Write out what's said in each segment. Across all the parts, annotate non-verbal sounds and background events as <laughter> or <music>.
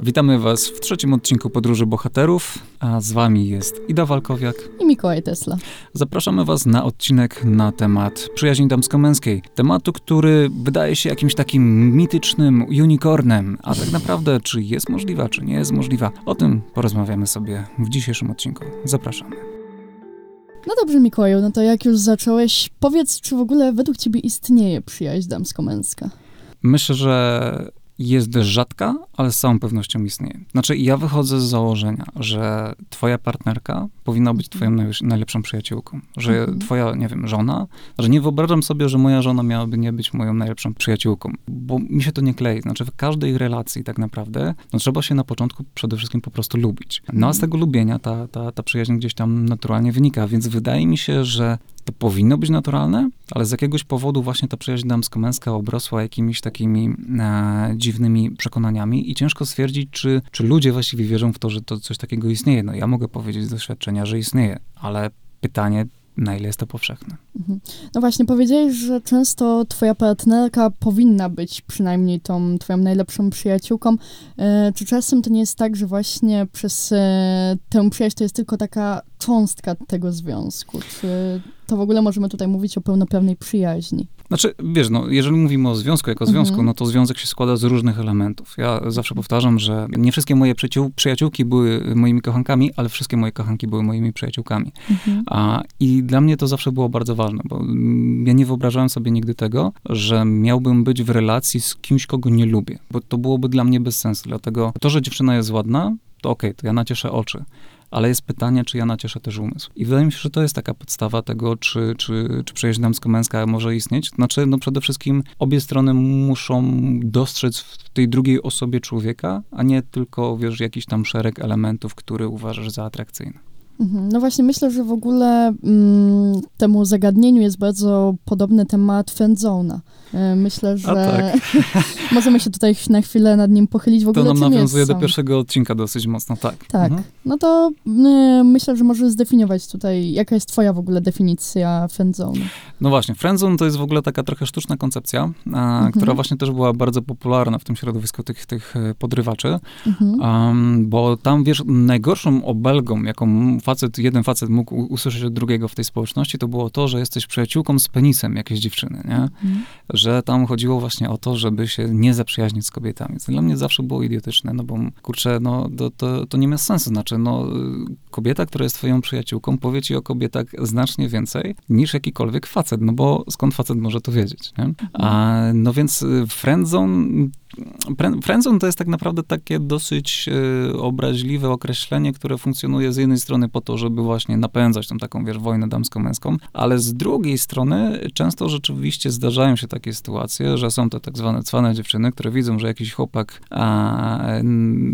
Witamy Was w trzecim odcinku Podróży Bohaterów, a z Wami jest Ida Walkowiak i Mikołaj Tesla. Zapraszamy Was na odcinek na temat przyjaźni damsko-męskiej. Tematu, który wydaje się jakimś takim mitycznym unicornem, a tak naprawdę czy jest możliwa, czy nie jest możliwa, o tym porozmawiamy sobie w dzisiejszym odcinku. Zapraszamy. No dobrze, Mikołaju, no to jak już zacząłeś, powiedz, czy w ogóle według ciebie istnieje przyjaźń damsko-męska? Myślę, że jest rzadka, ale z całą pewnością istnieje. Znaczy, ja wychodzę z założenia, że twoja partnerka powinna być twoją najlepszą przyjaciółką. Że mhm. twoja, nie wiem, żona, że nie wyobrażam sobie, że moja żona miałaby nie być moją najlepszą przyjaciółką, bo mi się to nie klei. Znaczy, w każdej relacji tak naprawdę, no trzeba się na początku przede wszystkim po prostu lubić. No a z mhm. tego lubienia ta, ta, ta przyjaźń gdzieś tam naturalnie wynika, więc wydaje mi się, że to powinno być naturalne, ale z jakiegoś powodu właśnie ta przyjaźń damsko-męska obrosła jakimiś takimi e, dziwnymi przekonaniami i ciężko stwierdzić, czy, czy ludzie właściwie wierzą w to, że to coś takiego istnieje. No ja mogę powiedzieć z doświadczenia, że istnieje, ale pytanie, na ile jest to powszechne. Mhm. No właśnie, powiedziałeś, że często twoja partnerka powinna być przynajmniej tą twoją najlepszą przyjaciółką. E, czy czasem to nie jest tak, że właśnie przez e, tę przyjaźń to jest tylko taka cząstka tego związku? Czy to w ogóle możemy tutaj mówić o pełnoprawnej przyjaźni? Znaczy, wiesz, no, jeżeli mówimy o związku jako związku, mhm. no to związek się składa z różnych elementów. Ja zawsze powtarzam, że nie wszystkie moje przyjaciół, przyjaciółki były moimi kochankami, ale wszystkie moje kochanki były moimi przyjaciółkami. Mhm. A, I dla mnie to zawsze było bardzo ważne, bo ja nie wyobrażałem sobie nigdy tego, że miałbym być w relacji z kimś, kogo nie lubię, bo to byłoby dla mnie bez sensu. Dlatego to, że dziewczyna jest ładna, to okej, okay, to ja nacieszę oczy ale jest pytanie, czy ja nacieszę też umysł. I wydaje mi się, że to jest taka podstawa tego, czy, czy, czy przyjaźń damsko-męska może istnieć. Znaczy, no przede wszystkim obie strony muszą dostrzec w tej drugiej osobie człowieka, a nie tylko, wiesz, jakiś tam szereg elementów, który uważasz za atrakcyjne. Mhm. No właśnie, myślę, że w ogóle mm, temu zagadnieniu jest bardzo podobny temat friendzona. E, myślę, że tak. <laughs> możemy się tutaj na chwilę nad nim pochylić. W ogóle to nam nawiązuje do pierwszego odcinka dosyć mocno, tak. Tak. Mhm. No to y, myślę, że możesz zdefiniować tutaj, jaka jest twoja w ogóle definicja friendzone. No właśnie, friendzone to jest w ogóle taka trochę sztuczna koncepcja, a, mhm. która właśnie też była bardzo popularna w tym środowisku tych, tych e, podrywaczy, mhm. um, bo tam, wiesz, najgorszą obelgą, jaką facet, jeden facet mógł usłyszeć od drugiego w tej społeczności, to było to, że jesteś przyjaciółką z penisem jakiejś dziewczyny, nie? Mhm że tam chodziło właśnie o to, żeby się nie zaprzyjaźnić z kobietami. Co dla mnie zawsze było idiotyczne, no bo kurczę, no to, to, to nie ma sensu. Znaczy, no kobieta, która jest twoją przyjaciółką, powie ci o kobietach znacznie więcej niż jakikolwiek facet, no bo skąd facet może to wiedzieć, nie? A, no więc y, friendzone Friendzone to jest tak naprawdę takie dosyć e, obraźliwe określenie, które funkcjonuje z jednej strony po to, żeby właśnie napędzać tą taką, wiesz, wojnę damsko-męską, ale z drugiej strony często rzeczywiście zdarzają się takie sytuacje, że są to tak zwane cwane dziewczyny, które widzą, że jakiś chłopak, a,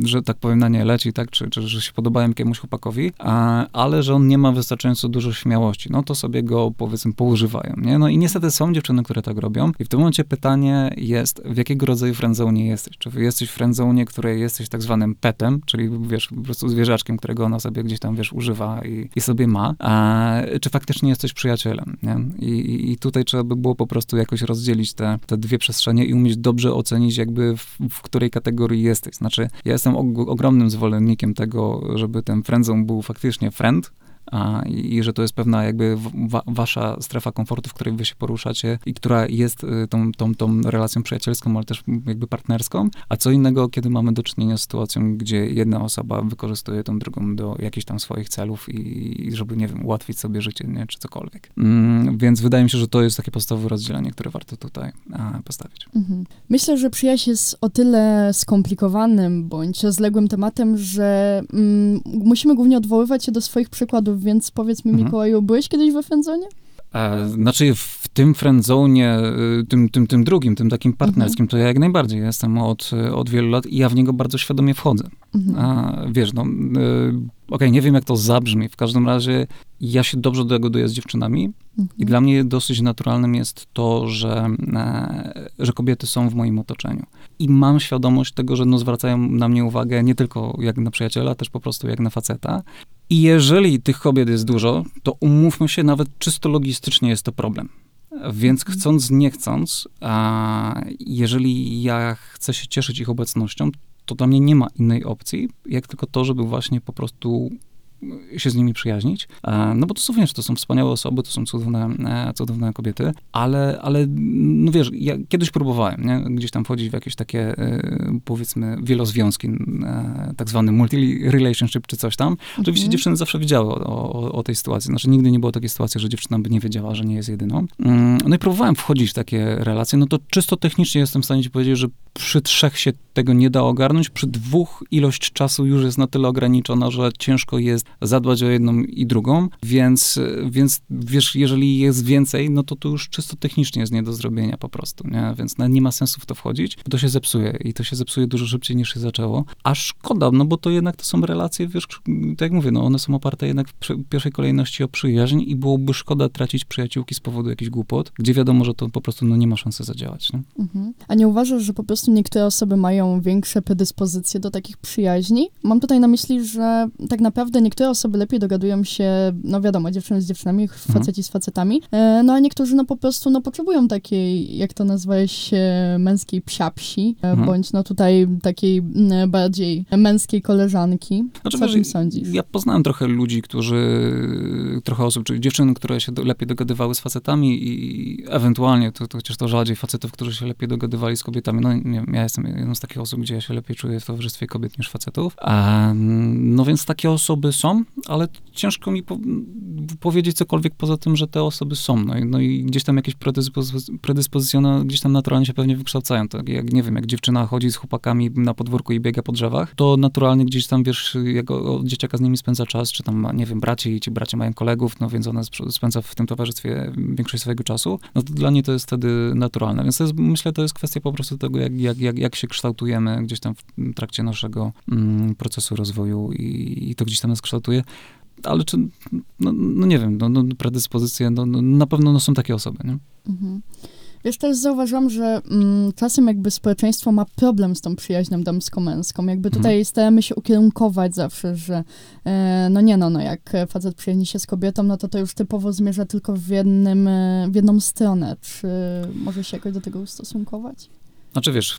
że tak powiem, na nie leci, tak, czy, czy że się podobają jakiemuś chłopakowi, a, ale że on nie ma wystarczająco dużo śmiałości, no to sobie go, powiedzmy, poużywają, nie? No i niestety są dziewczyny, które tak robią i w tym momencie pytanie jest, w jakiego rodzaju friendzone jesteś. Czy jesteś w friendzone, której jesteś tak zwanym petem, czyli wiesz, po prostu zwierzaczkiem, którego ona sobie gdzieś tam, wiesz, używa i, i sobie ma, a, czy faktycznie jesteś przyjacielem, nie? I, I, tutaj trzeba by było po prostu jakoś rozdzielić te, te dwie przestrzenie i umieć dobrze ocenić jakby w, w której kategorii jesteś. Znaczy, ja jestem ogromnym zwolennikiem tego, żeby ten friendzone był faktycznie friend, a, i, że to jest pewna jakby wa, wasza strefa komfortu, w której wy się poruszacie i która jest y, tą, tą, tą relacją przyjacielską, ale też jakby partnerską, a co innego, kiedy mamy do czynienia z sytuacją, gdzie jedna osoba wykorzystuje tą drugą do jakichś tam swoich celów i, i żeby, nie wiem, ułatwić sobie życie, nie, czy cokolwiek. Mm, więc wydaje mi się, że to jest takie podstawowe rozdzielenie, które warto tutaj a, postawić. Mhm. Myślę, że przyjaźń jest o tyle skomplikowanym bądź rozległym tematem, że mm, musimy głównie odwoływać się do swoich przykładów więc powiedz mi, mhm. Mikołaju, byłeś kiedyś we friendzone? E, znaczy w tym friendzone, y, tym, tym, tym drugim, tym takim partnerskim, mhm. to ja jak najbardziej jestem od, od wielu lat i ja w niego bardzo świadomie wchodzę. Mhm. A, wiesz, no, y, okej, okay, nie wiem jak to zabrzmi, w każdym razie ja się dobrze dogaduję z dziewczynami mhm. i dla mnie dosyć naturalnym jest to, że, e, że kobiety są w moim otoczeniu. I mam świadomość tego, że no, zwracają na mnie uwagę nie tylko jak na przyjaciela, też po prostu jak na faceta. I jeżeli tych kobiet jest dużo, to umówmy się, nawet czysto logistycznie jest to problem. Więc mhm. chcąc, nie chcąc, a jeżeli ja chcę się cieszyć ich obecnością, to dla mnie nie ma innej opcji, jak tylko to, żeby właśnie po prostu się z nimi przyjaźnić. E, no bo to są, wiesz, to są wspaniałe osoby, to są cudowne, e, cudowne kobiety, ale, ale no wiesz, ja kiedyś próbowałem, nie? gdzieś tam wchodzić w jakieś takie, e, powiedzmy, wielozwiązki, tak zwany multi-relationship czy coś tam. Oczywiście mhm. dziewczyny zawsze wiedziały o, o, o, tej sytuacji. Znaczy nigdy nie było takiej sytuacji, że dziewczyna by nie wiedziała, że nie jest jedyną. Mm, no i próbowałem wchodzić w takie relacje, no to czysto technicznie jestem w stanie ci powiedzieć, że przy trzech się tego nie da ogarnąć, przy dwóch ilość czasu już jest na tyle ograniczona, że ciężko jest zadbać o jedną i drugą, więc, więc wiesz, jeżeli jest więcej, no to to już czysto technicznie jest nie do zrobienia po prostu, nie? Więc nie ma sensu w to wchodzić, bo to się zepsuje i to się zepsuje dużo szybciej niż się zaczęło, a szkoda, no bo to jednak to są relacje, wiesz, tak jak mówię, no one są oparte jednak w pierwszej kolejności o przyjaźń i byłoby szkoda tracić przyjaciółki z powodu jakichś głupot, gdzie wiadomo, że to po prostu no, nie ma szansy zadziałać, nie? Mhm. A nie uważasz, że po prostu niektóre osoby mają większe predyspozycje do takich przyjaźni? Mam tutaj na myśli, że tak naprawdę niektóre niektóre osoby lepiej dogadują się, no wiadomo, dziewczyny z dziewczynami, mhm. faceci z facetami, e, no a niektórzy no po prostu no potrzebują takiej, jak to nazwałeś, męskiej psiapsi, e, mhm. bądź no tutaj takiej bardziej męskiej koleżanki. Znaczy, Co o tym sądzisz? Ja poznałem trochę ludzi, którzy, trochę osób, czyli dziewczyn, które się do, lepiej dogadywały z facetami i ewentualnie, to, to chociaż to rzadziej facetów, którzy się lepiej dogadywali z kobietami. No nie ja jestem jedną z takich osób, gdzie ja się lepiej czuję w towarzystwie kobiet niż facetów. A, no więc takie osoby są, ale ciężko mi po powiedzieć cokolwiek poza tym, że te osoby są. No i, no i gdzieś tam jakieś predyspozycje no, gdzieś tam naturalnie się pewnie wykształcają. Tak jak, nie wiem, jak dziewczyna chodzi z chłopakami na podwórku i biega po drzewach, to naturalnie gdzieś tam, wiesz, od dzieciaka z nimi spędza czas, czy tam, nie wiem, braci i ci bracia mają kolegów, no więc ona spędza w tym towarzystwie większość swojego czasu, no to dla niej to jest wtedy naturalne. Więc to jest, myślę, to jest kwestia po prostu tego, jak, jak, jak, jak się kształtujemy gdzieś tam w trakcie naszego mm, procesu rozwoju i, i to gdzieś tam nas kształtuje kształtuje, ale czy, no, no nie wiem, no, no predyspozycje, no, no, na pewno no, są takie osoby, nie? Mhm. Wiesz, też zauważyłam, że mm, czasem jakby społeczeństwo ma problem z tą przyjaźnią damsko-męską. Jakby tutaj mhm. staramy się ukierunkować zawsze, że e, no nie no, no jak facet przyjaźni się z kobietą, no to to już typowo zmierza tylko w, jednym, e, w jedną stronę. Czy może się jakoś do tego ustosunkować? Znaczy wiesz,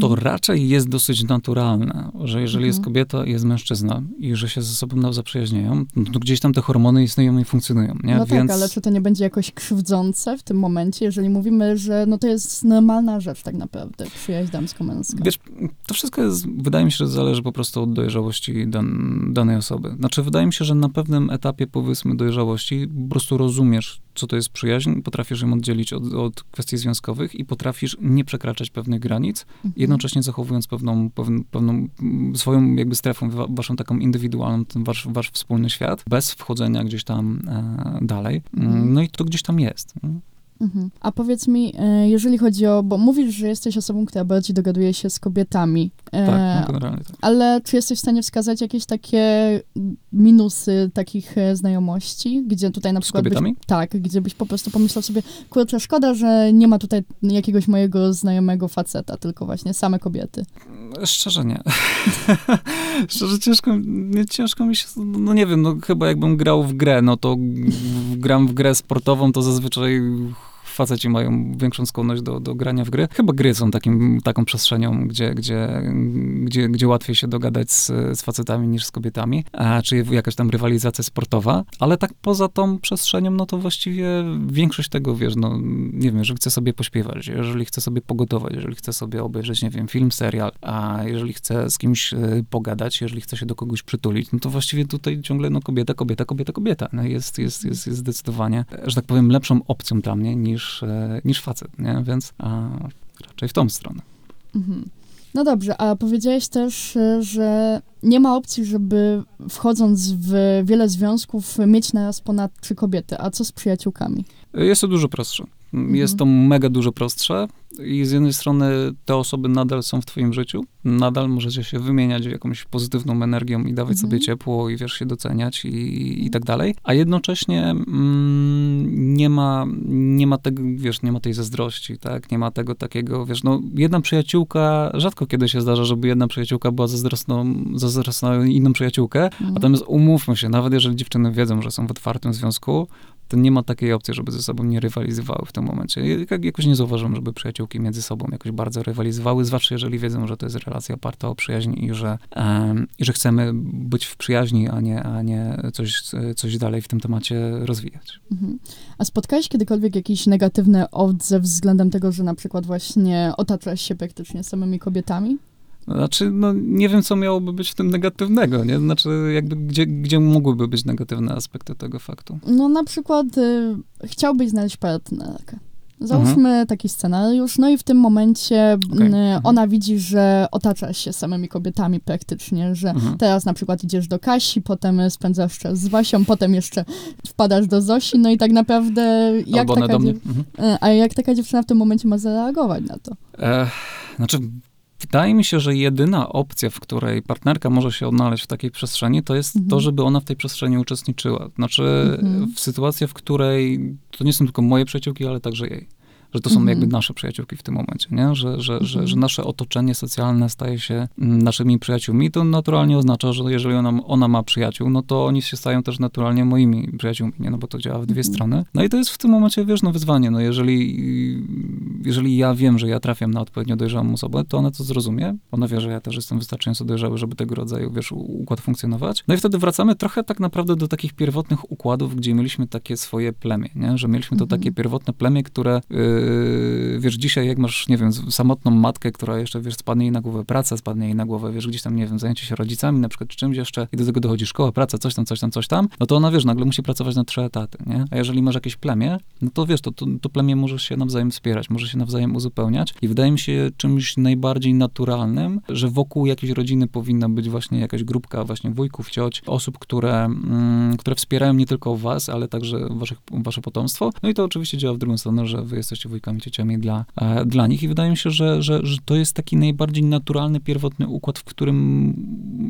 to raczej jest dosyć naturalne, że jeżeli mhm. jest kobieta i jest mężczyzna i że się ze sobą zaprzyjaźniają, no to gdzieś tam te hormony istnieją i funkcjonują, nie? No tak, Więc... tak, ale czy to nie będzie jakoś krzywdzące w tym momencie, jeżeli mówimy, że no to jest normalna rzecz tak naprawdę, przyjaźń damsko-męska? Wiesz, to wszystko jest, wydaje mi się, że zależy po prostu od dojrzałości dan, danej osoby. Znaczy, wydaje mi się, że na pewnym etapie, powiedzmy, dojrzałości po prostu rozumiesz, co to jest przyjaźń, potrafisz ją oddzielić od, od kwestii związkowych i potrafisz nie przekraczać pewnych granic. Jednocześnie zachowując pewną, pewną, pewną swoją jakby strefą, waszą taką indywidualną, ten wasz, wasz wspólny świat, bez wchodzenia gdzieś tam e, dalej. Mhm. No i to gdzieś tam jest. Mhm. A powiedz mi, e, jeżeli chodzi o, bo mówisz, że jesteś osobą, która bardziej dogaduje się z kobietami. E, tak, no generalnie tak. Ale czy jesteś w stanie wskazać jakieś takie minusy takich e, znajomości, gdzie tutaj na przykład... Z kobietami? Byś, tak, gdzie byś po prostu pomyślał sobie, kurczę, szkoda, że nie ma tutaj jakiegoś mojego znajomego faceta, tylko właśnie same kobiety. Szczerze nie. <laughs> Szczerze ciężko, nie, ciężko mi się, no nie wiem, no chyba jakbym grał w grę, no to gram w grę sportową, to zazwyczaj faceci mają większą skłonność do, do grania w gry. Chyba gry są takim, taką przestrzenią, gdzie, gdzie, gdzie, gdzie łatwiej się dogadać z, z facetami niż z kobietami, a, czy jakaś tam rywalizacja sportowa, ale tak poza tą przestrzenią, no to właściwie większość tego, wiesz, no nie wiem, jeżeli chcę sobie pośpiewać, jeżeli chcę sobie pogotować, jeżeli chcę sobie obejrzeć, nie wiem, film, serial, a jeżeli chcę z kimś y, pogadać, jeżeli chcę się do kogoś przytulić, no to właściwie tutaj ciągle, no kobieta, kobieta, kobieta, kobieta. No jest, jest, jest, jest zdecydowanie, że tak powiem, lepszą opcją dla mnie niż niż, e, niż facet, nie? Więc raczej w tą stronę. Mhm. No dobrze, a powiedziałeś też, e, że nie ma opcji, żeby wchodząc w wiele związków mieć naraz ponad trzy kobiety. A co z przyjaciółkami? Jest to dużo prostsze. Mhm. Jest to mega dużo prostsze i z jednej strony te osoby nadal są w twoim życiu, nadal możecie się wymieniać jakąś pozytywną energią i dawać mhm. sobie ciepło i wiesz, się doceniać i, i tak dalej, a jednocześnie mm, nie ma, nie ma tego, wiesz, nie ma tej zazdrości, tak, nie ma tego takiego, wiesz, no jedna przyjaciółka, rzadko kiedy się zdarza, żeby jedna przyjaciółka była zazdrosną, zazdrosna inną przyjaciółkę, mhm. natomiast umówmy się, nawet jeżeli dziewczyny wiedzą, że są w otwartym związku, to nie ma takiej opcji, żeby ze sobą nie rywalizowały w tym momencie. Jak, jakoś nie zauważam, żeby przyjaciółki między sobą jakoś bardzo rywalizowały, zwłaszcza jeżeli wiedzą, że to jest relacja oparta o przyjaźń i że, um, i że chcemy być w przyjaźni, a nie, a nie coś, coś dalej w tym temacie rozwijać. Mhm. A spotkałeś kiedykolwiek jakiś negatywny odzew względem tego, że na przykład właśnie otaczasz się praktycznie samymi kobietami? Znaczy, no nie wiem, co miałoby być w tym negatywnego, nie? Znaczy, jakby, gdzie, gdzie mogłyby być negatywne aspekty tego faktu? No na przykład y, chciałbyś znaleźć partnerkę. Załóżmy mhm. taki scenariusz, no i w tym momencie okay. Mhm. ona widzi, że otaczasz się samymi kobietami praktycznie, że mhm. teraz na przykład idziesz do Kasi, potem spędzasz czas z Wasią, potem jeszcze wpadasz do Zosi, no i tak naprawdę jak taka, dziew... mhm. E, a jak taka dziewczyna w tym momencie ma zareagować na to? Ech, znaczy Wydaje mi się, że jedyna opcja, w której partnerka może się odnaleźć w takiej przestrzeni, to jest mhm. to, żeby ona w tej przestrzeni uczestniczyła. Znaczy, mhm. w sytuacji, w której to nie są tylko moje przyjaciółki, ale także jej że to są jakby mhm. nasze przyjaciółki w tym momencie, nie? Że, że, że, że mhm. nasze otoczenie socjalne staje się mm, naszymi przyjaciółmi. To naturalnie oznacza, że jeżeli ona, ona ma przyjaciół, no to oni się stają też naturalnie moimi przyjaciółmi, nie? No bo to działa w dwie mhm. strony. No i to jest w tym momencie, wiesz, no wyzwanie. No jeżeli, jeżeli ja wiem, że ja trafiam na odpowiednio dojrzałą osobę, to ona to zrozumie. Ona wie, że ja też jestem wystarczająco dojrzały, żeby tego rodzaju, wiesz, układ funkcjonować. No i wtedy wracamy trochę tak naprawdę do takich pierwotnych układów, gdzie mieliśmy takie swoje plemię, nie? Że mieliśmy to takie pierwotne plemię, które yy, Yy, wiesz, dzisiaj jak masz, nie wiem, samotną matkę, która jeszcze, wiesz, spadnie jej na głowę praca, spadnie jej na głowę, wiesz, gdzieś tam, nie wiem, zajęcie się rodzicami, na przykład czy czymś jeszcze i do tego dochodzi szkoła, praca, coś tam, coś tam, coś tam, no to ona, wiesz, nagle musi pracować na trzy etaty, nie? A jeżeli masz jakieś plemię, no to wiesz, to, to, to plemię może się nawzajem wspierać, może się nawzajem uzupełniać i wydaje mi się czymś najbardziej naturalnym, że wokół jakiejś rodziny powinna być właśnie jakaś grupka właśnie wujków, cioć, osób, które, mm, które wspierają nie tylko was, ale także waszych, wasze potomstwo. No i to oczywiście działa w drugą stronę, że wy jesteście wujkami, ciociami dla, e, dla nich i wydaje mi się, że, że, że to jest taki najbardziej naturalny, pierwotny układ, w którym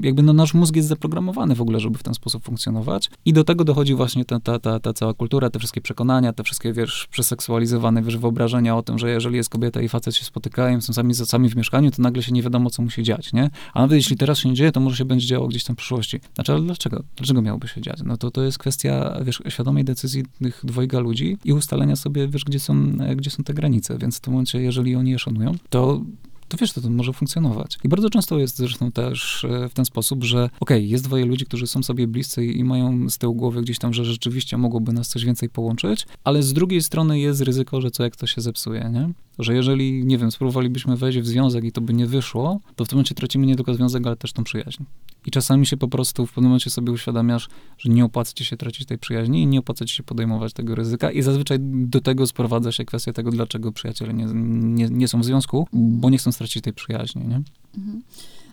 jakby no, nasz mózg jest zaprogramowany w ogóle, żeby w ten sposób funkcjonować i do tego dochodzi właśnie ta, ta, ta, ta cała kultura, te wszystkie przekonania, te wszystkie, wiesz, przeseksualizowane, wiesz, wyobrażenia o tym, że jeżeli jest kobieta i facet się spotykają, są sami, sami w mieszkaniu, to nagle się nie wiadomo, co musi dziać, nie? A nawet jeśli teraz się nie dzieje, to może się będzie działo gdzieś tam w przyszłości. Znaczy, ale dlaczego? Dlaczego miałoby się dziać? No to to jest kwestia, wiesz, świadomej decyzji tych dwojga ludzi i ustalenia sobie, wiesz, gdzie są, gdzie są te granice, więc w tym momencie, jeżeli oni je szanują, to to wiesz, to, to może funkcjonować. I bardzo często jest zresztą też e, w ten sposób, że okej, okay, jest dwoje ludzi, którzy są sobie bliscy i mają z tyłu głowy gdzieś tam, że rzeczywiście mogłoby nas coś więcej połączyć, ale z drugiej strony jest ryzyko, że co jak to się zepsuje, nie? Że jeżeli, nie wiem, spróbowalibyśmy wejść w związek i to by nie wyszło, to w tym momencie tracimy nie tylko związek, ale też tą przyjaźń. I czasami się po prostu w pewnym momencie sobie uświadamiasz, że nie opłaca ci się tracić tej przyjaźni i nie opłaca ci się podejmować tego ryzyka. I zazwyczaj do tego sprowadza się kwestia tego, dlaczego przyjaciele nie, nie, nie są w związku, bo nie chcą stracić tej przyjaźni, nie? Mhm.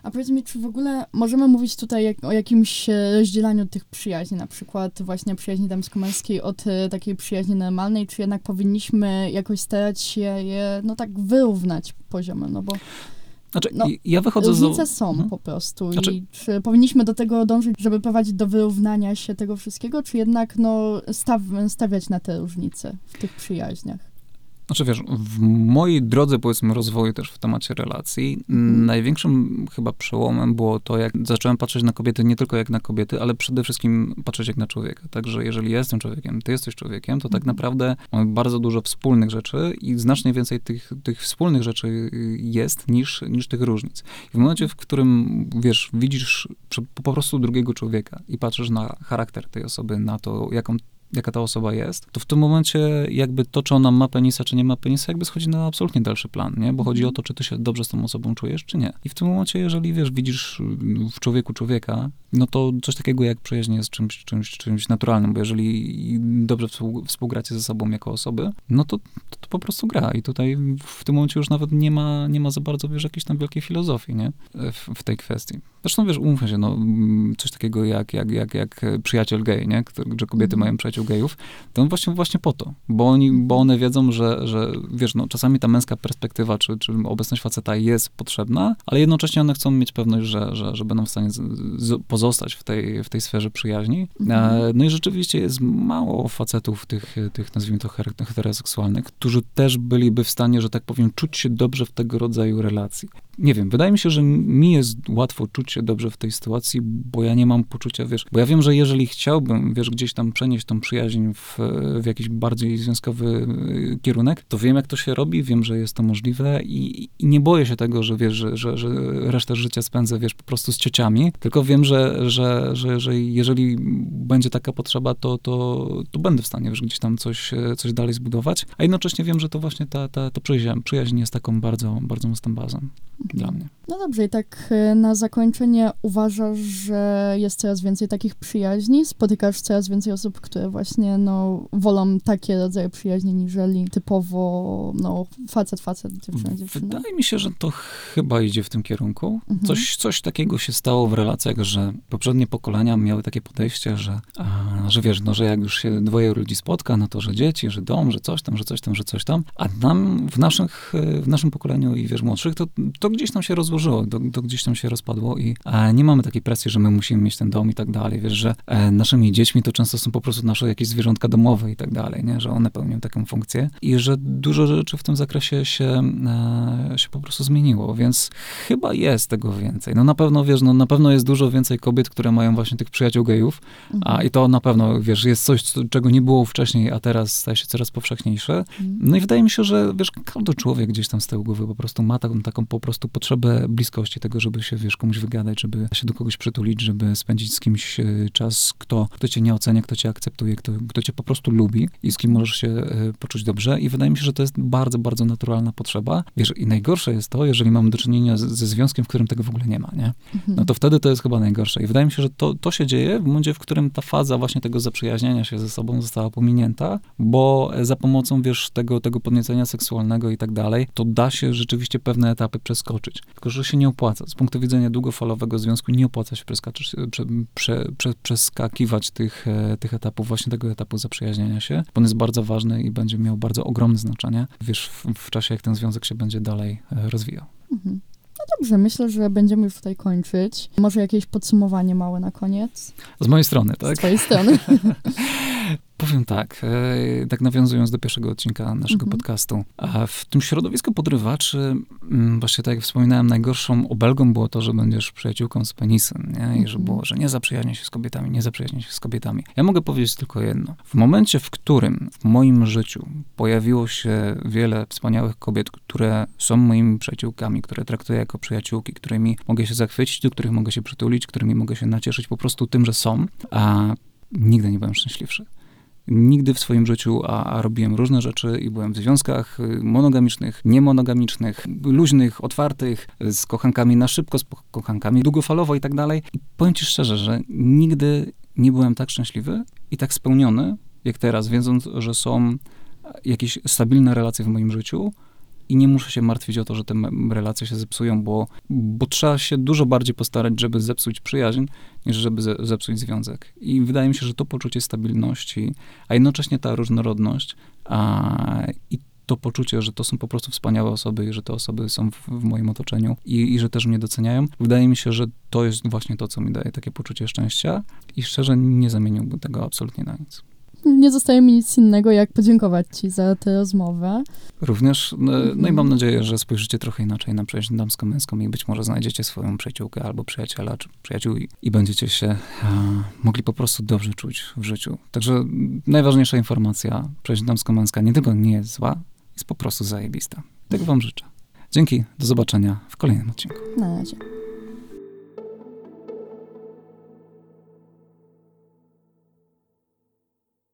A powiedz mi, czy w ogóle możemy mówić tutaj jak, o jakimś e, rozdzielaniu tych przyjaźni, na przykład właśnie przyjaźni damsko-męskiej od e, takiej przyjaźni normalnej, czy jednak powinniśmy jakoś starać się je, no tak, wyrównać poziomem, no bo... Znaczy, no, ja wychodzę różnice z... są hmm? po prostu znaczy... i czy powinniśmy do tego dążyć, żeby prowadzić do wyrównania się tego wszystkiego, czy jednak no, staw, stawiać na te różnice w tych przyjaźniach? Znaczy wiesz, w mojej drodze powiedzmy rozwoju też w temacie relacji, mm. największym chyba przełomem było to, jak zacząłem patrzeć na kobiety nie tylko jak na kobiety, ale przede wszystkim patrzeć jak na człowieka. Także jeżeli ja jestem człowiekiem, ty jesteś człowiekiem, to tak mhm. naprawdę mamy bardzo dużo wspólnych rzeczy i znacznie więcej tych, tych wspólnych rzeczy y, jest niż, niż tych różnic. I w momencie, w którym, wiesz, widzisz po prostu drugiego człowieka i patrzysz na charakter tej osoby, na to, jaką jaka ta osoba jest, to w tym momencie jakby to, czy ona ma penisa, czy nie ma penisa, jakby schodzi na absolutnie dalszy plan, nie? Bo chodzi o to, czy ty się dobrze z tą osobą czujesz, czy nie. I w tym momencie, jeżeli, wiesz, widzisz w człowieku człowieka, no to coś takiego jak przyjaźń jest czymś, czymś, czymś naturalnym, bo jeżeli dobrze współgracie ze sobą jako osoby, no to, to, to, po prostu gra i tutaj w tym momencie już nawet nie ma, nie ma za bardzo, wiesz, jakiejś tam wielkiej filozofii, nie? W, w tej kwestii. Zresztą, wiesz, umówmy się, no, coś takiego jak, jak, jak, jak przyjaciel gay, nie? Że kobiety mm. mają przyjaciół gejów, to on właśnie, właśnie po to, bo, oni, bo one wiedzą, że, że wiesz, no, czasami ta męska perspektywa, czy, czy obecność faceta jest potrzebna, ale jednocześnie one chcą mieć pewność, że, że, że będą w stanie z, z, pozostać w tej, w tej sferze przyjaźni. Mhm. E, no i rzeczywiście jest mało facetów tych, tych nazwijmy to heteroseksualnych, którzy też byliby w stanie, że tak powiem, czuć się dobrze w tego rodzaju relacji. Nie wiem, wydaje mi się, że mi jest łatwo czuć się dobrze w tej sytuacji, bo ja nie mam poczucia, wiesz, bo ja wiem, że jeżeli chciałbym, wiesz, gdzieś tam przenieść tą przyjaźń w, w jakiś bardziej związkowy y, kierunek, to wiem, jak to się robi, wiem, że jest to możliwe i, i nie boję się tego, że wiesz, że, że, że resztę życia spędzę, wiesz, po prostu z ciociami, tylko wiem, że, że, że, że jeżeli będzie taka potrzeba, to, to, to będę w stanie, wiesz, gdzieś tam coś, coś dalej zbudować, a jednocześnie wiem, że to właśnie ta, ta, ta przyjaźń, przyjaźń jest taką bardzo, bardzo mocną bazą. Dla mnie. No dobrze, i tak y, na zakończenie uważasz, że jest coraz więcej takich przyjaźni? Spotykasz coraz więcej osób, które właśnie, no, wolą takie rodzaje przyjaźni, niżeli typowo, no, facet, facet, dziewczyna, dziewczyna? Wydaje mi się, że to chyba idzie w tym kierunku. Mhm. Coś, coś takiego się stało w relacjach, że poprzednie pokolenia miały takie podejście, że, a, że wiesz, no, że jak już się dwoje ludzi spotka, no to, że dzieci, że dom, że coś tam, że coś tam, że coś tam. A nam, w, naszych, w naszym pokoleniu i wiesz, młodszych, to, to gdzieś tam się rozłożyło, to, to gdzieś tam się rozpadło i a, nie mamy takiej presji, że my musimy mieć ten dom i tak dalej. Wiesz, że e, naszymi dziećmi to często są po prostu nasze jakieś zwierzątka domowe i tak dalej, nie? że one pełnią taką funkcję i że dużo rzeczy w tym zakresie się, e, się po prostu zmieniło, więc chyba jest tego więcej. No na pewno, wiesz, no na pewno jest dużo więcej kobiet, które mają właśnie tych przyjaciół gejów, mhm. a i to na pewno, wiesz, jest coś, czego nie było wcześniej, a teraz staje się coraz powszechniejsze. Mhm. No i wydaje mi się, że, wiesz, każdy człowiek gdzieś tam z tyłu głowy po prostu ma taką, taką po prostu potrzebę bliskości, tego, żeby się, wiesz, komuś wygadać, żeby się do kogoś przytulić, żeby spędzić z kimś e, czas, kto, kto cię nie ocenia, kto cię akceptuje, kto, kto cię po prostu lubi i z kim możesz się e, poczuć dobrze. I wydaje mi się, że to jest bardzo, bardzo naturalna potrzeba. Wiesz, i najgorsze jest to, jeżeli mamy do czynienia ze związkiem, w którym tego w ogóle nie ma, nie? Mhm. No to wtedy to jest chyba najgorsze. I wydaje mi się, że to, to się dzieje w momencie, w którym ta faza właśnie tego zaprzyjaźniania się ze sobą została pominięta, bo za pomocą, wiesz, tego, tego podniecenia seksualnego i tak dalej, to da się rzeczywiście pewne etapy przeskoczyć. Tylko, że się nie opłaca. Z punktu widzenia długofalowego związku nie opłaca się przeskakiwać tych, e, tych etapów, właśnie tego etapu zaprzyjaźniania się, bo on jest bardzo ważny i będzie miał bardzo ogromne znaczenie, wiesz, w, w czasie, jak ten związek się będzie dalej e, rozwijał. Mhm. No dobrze, myślę, że będziemy już tutaj kończyć. Może jakieś podsumowanie małe na koniec? Z mojej strony, tak? Z twojej strony. <laughs> Powiem tak, e, tak nawiązując do pierwszego odcinka naszego mhm. podcastu. A w tym środowisku podrywaczy, mm, właśnie tak jak wspominałem, najgorszą obelgą było to, że będziesz przyjaciółką z penisem, nie? I że mhm. było, że nie zaprzyjaźnia się z kobietami, nie zaprzyjaźnia się z kobietami. Ja mogę powiedzieć tylko jedno. W momencie, w którym w moim życiu pojawiło się wiele wspaniałych kobiet, które są moimi przyjaciółkami, które traktuję jako przyjaciółki, którymi mogę się zachwycić, do których mogę się przytulić, którymi mogę się nacieszyć po prostu tym, że są, a nigdy nie byłem szczęśliwszy. Nigdy w swoim życiu, a, a, robiłem różne rzeczy i byłem w związkach y, monogamicznych, niemonogamicznych, luźnych, otwartych, z kochankami na szybko, z kochankami długofalowo i tak dalej. I powiem ci szczerze, że nigdy nie byłem tak szczęśliwy i tak spełniony, jak teraz, wiedząc, że są jakieś stabilne relacje w moim życiu, i nie muszę się martwić o to, że te relacje się zepsują, bo, bo trzeba się dużo bardziej postarać, żeby zepsuć przyjaźń, niż żeby ze, zepsuć związek. I wydaje mi się, że to poczucie stabilności, a jednocześnie ta różnorodność a, i to poczucie, że to są po prostu wspaniałe osoby i że te osoby są w, w moim otoczeniu i, i, że też mnie doceniają. Wydaje mi się, że to jest właśnie to, co mi daje takie poczucie szczęścia i szczerze nie zamieniłbym tego absolutnie na nic nie zostaje mi nic innego, jak podziękować Ci za tę rozmowę. Również, no, no i mam nadzieję, że spojrzycie trochę inaczej na przyjaźń damsko-męską i być może znajdziecie swoją przyjaciółkę albo przyjaciela, czy przyjaciół i, i będziecie się a, mogli po prostu dobrze czuć w życiu. Także najważniejsza informacja, przyjaźń damsko-męska nie tylko nie jest zła, jest po prostu zajebista. Tego wam życzę. Dzięki, do zobaczenia w kolejnym odcinku. Na razie.